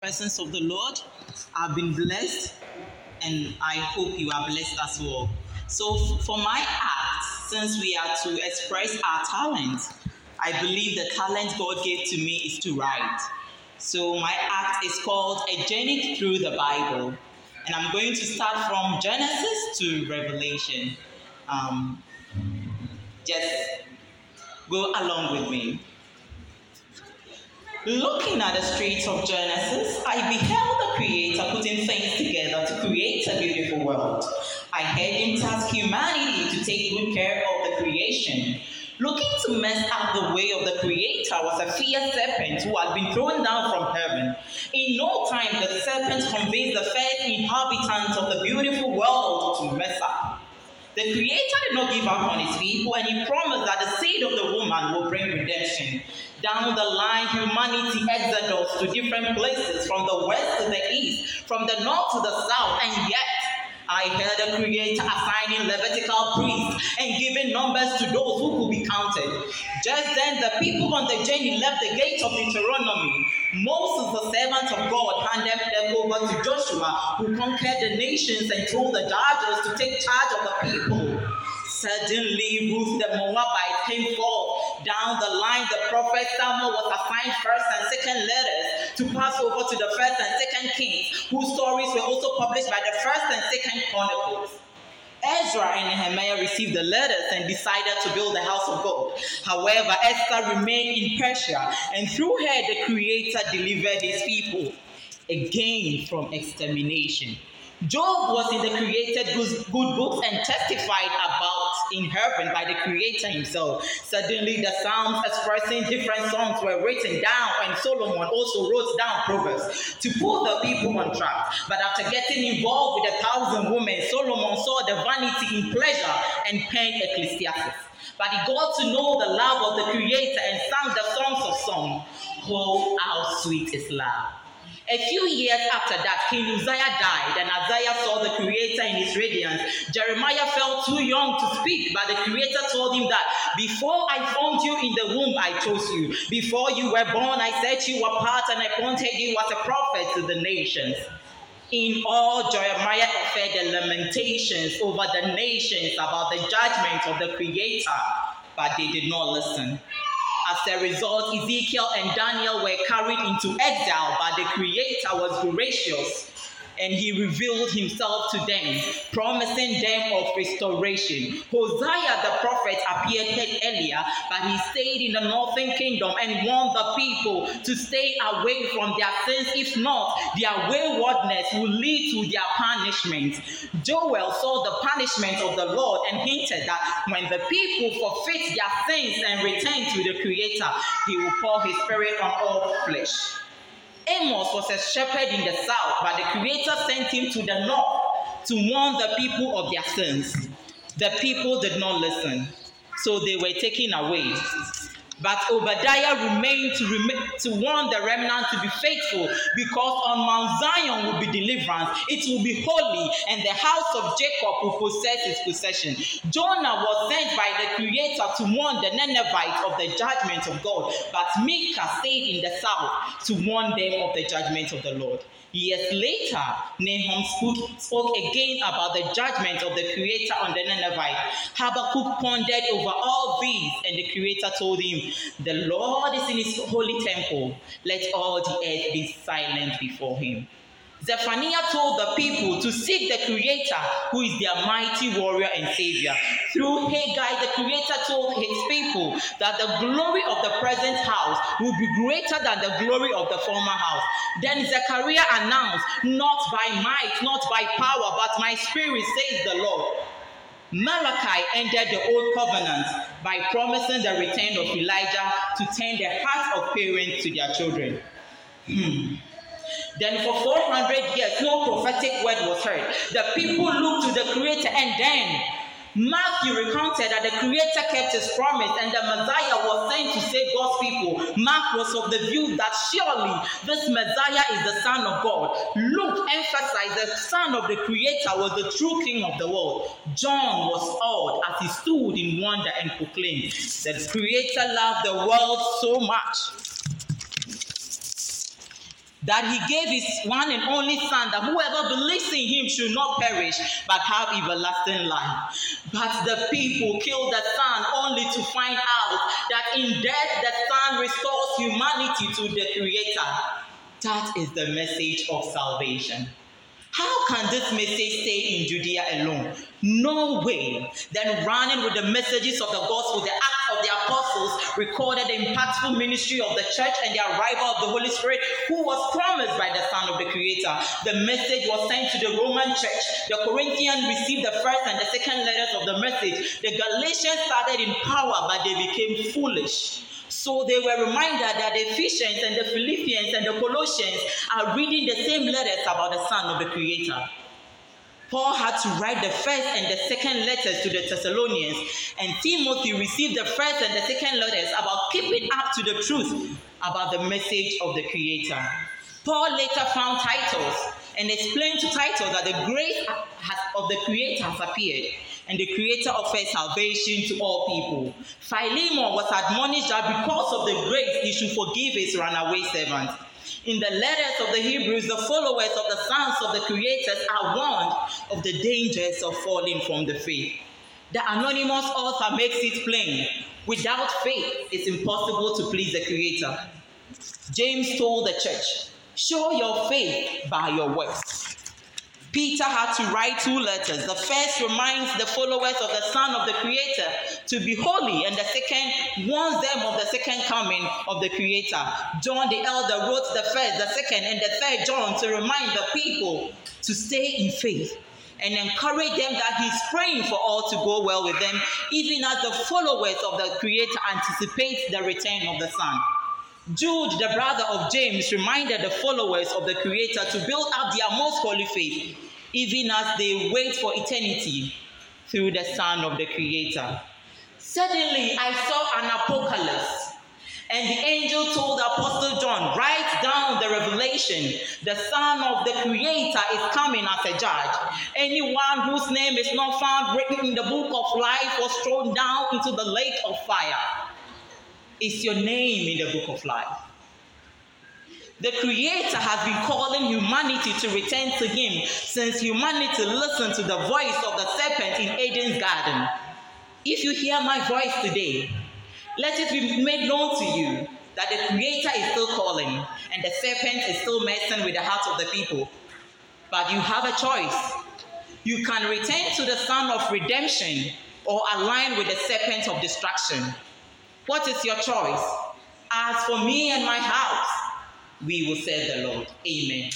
presence of the Lord. I've been blessed, and I hope you are blessed as well. So, for my act, since we are to express our talent, I believe the talent God gave to me is to write. So, my act is called A Journey Through the Bible, and I'm going to start from Genesis to Revelation. Um, just go along with me. Looking at the streets of Genesis, I beheld the Creator putting things together to create a beautiful world. I heard him task humanity to take good care of the creation. Looking to mess up the way of the Creator was a fierce serpent who had been thrown down from heaven. In no time, the serpent convinced the first inhabitants of the beautiful world to mess up. The Creator did not give up on his people, and he promised that the seed of the woman will bring redemption. Down the line, humanity exodus to different places, from the west to the east, from the north to the south, and yet I heard the Creator assigning Levitical priests and giving numbers to those who could be counted. Just then, the people on the journey left the gate of Deuteronomy. Moses, the servant of God, handed them over to Joshua, who conquered the nations and told the judges to take charge of the people. Suddenly, Ruth the Moabite came forth. Down the line, the prophet Samuel was assigned first and second letters to pass over to the first and second kings, whose stories were also published by the first and second chronicles. Ezra and Nehemiah received the letters and decided to build the house of God. However, Esther remained in Persia, and through her, the Creator delivered his people again from extermination. Job was in the created good, books and testified about in heaven by the Creator himself. Suddenly, the Psalms expressing different songs were written down, and Solomon also wrote down Proverbs to put the people on track. But after getting involved with a thousand the vanity in pleasure and pain, Ecclesiastes. But he got to know the love of the Creator and sang the songs of song. Oh, how sweet is love! A few years after that, King Uzziah died, and Isaiah saw the Creator in his radiance. Jeremiah felt too young to speak, but the Creator told him that before I formed you in the womb, I chose you. Before you were born, I set you apart and appointed you as a prophet to the nations. In all, Jeremiah offered the lamentations over the nations about the judgment of the Creator, but they did not listen. As a result, Ezekiel and Daniel were carried into exile, but the Creator was gracious and he revealed himself to them, promising them of restoration. Hosea the prophet appeared earlier, but he stayed in the northern kingdom and warned the people to stay away from their sins. If not, their waywardness will lead to their punishment. Joel saw the punishment of the Lord and hinted that when the people forfeit their sins and return to the Creator, he will pour his spirit on all flesh. Amos was a shepherd in the south, but the Creator sent him to the north to warn the people of their sins. The people did not listen, so they were taken away. But Obadiah remained to, to warn the remnant to be faithful because on Mount Zion will be deliverance, it will be holy, and the house of Jacob will possess its possession. Jonah was sent by the Creator to warn the Ninevites of the judgment of God, but Micah stayed in the south to warn them of the judgment of the Lord. Years later, Nahum spoke, spoke again about the judgment of the Creator on the Ninevites. Habakkuk pondered over all these, and the Creator told him, The Lord is in his holy temple. Let all the earth be silent before him. Zephaniah told the people to seek the Creator, who is their mighty warrior and Savior. Through Haggai, the Creator told his people that the glory of the present house will be greater than the glory of the former house. Then Zechariah announced, Not by might, not by power, but my spirit, says the Lord. Malachi ended the old covenant by promising the return of Elijah to turn the hearts of parents to their children. Hmm. Then for 400 years, no prophetic word was heard. The people looked to the Creator, and then Matthew recounted that the Creator kept his promise and the Messiah was sent to save God's people. Mark was of the view that surely this Messiah is the Son of God. Luke emphasized the Son of the Creator was the true King of the world. John was awed as he stood in wonder and proclaimed that the Creator loved the world so much that he gave his one and only son, that whoever believes in him should not perish, but have everlasting life. But the people killed the son only to find out that in death the son restores humanity to the creator. That is the message of salvation. How can this message stay in Judea alone? No way. Then running with the messages of the gospel, the acts of the apostles recorded the impactful ministry of the church and the arrival of the Holy Spirit, who was promised by the Son of the Creator. The message was sent to the Roman church. The Corinthians received the first and the second letters of the message. The Galatians started in power, but they became foolish. So they were reminded that the Ephesians and the Philippians and the Colossians are reading the same letters about the Son of the Creator. Paul had to write the first and the second letters to the Thessalonians, and Timothy received the first and the second letters about keeping up to the truth about the message of the Creator. Paul later found Titus and explained to Titus that the grace of the Creator has appeared and the Creator offers salvation to all people. Philemon was admonished that because of the grace, he should forgive his runaway servant. In the letters of the Hebrews, the followers of the sons of the creators are warned of the dangers of falling from the faith. The anonymous author makes it plain without faith, it's impossible to please the Creator. James told the church, Show your faith by your works. Peter had to write two letters. The first reminds the followers of the Son of the Creator to be holy, and the second warns them of the second coming of the Creator. John the Elder wrote the first, the second, and the third John to remind the people to stay in faith and encourage them that he's praying for all to go well with them, even as the followers of the Creator anticipate the return of the Son. Jude, the brother of James, reminded the followers of the Creator to build up their most holy faith, even as they wait for eternity through the Son of the Creator. Suddenly, I saw an apocalypse, and the angel told Apostle John, Write down the revelation. The Son of the Creator is coming as a judge. Anyone whose name is not found written in the book of life was thrown down into the lake of fire is your name in the book of life. The Creator has been calling humanity to return to Him since humanity listened to the voice of the serpent in Eden's garden. If you hear my voice today, let it be made known to you that the Creator is still calling and the serpent is still messing with the hearts of the people. But you have a choice. You can return to the Son of redemption or align with the serpent of destruction. What is your choice? As for me and my house, we will serve the Lord. Amen.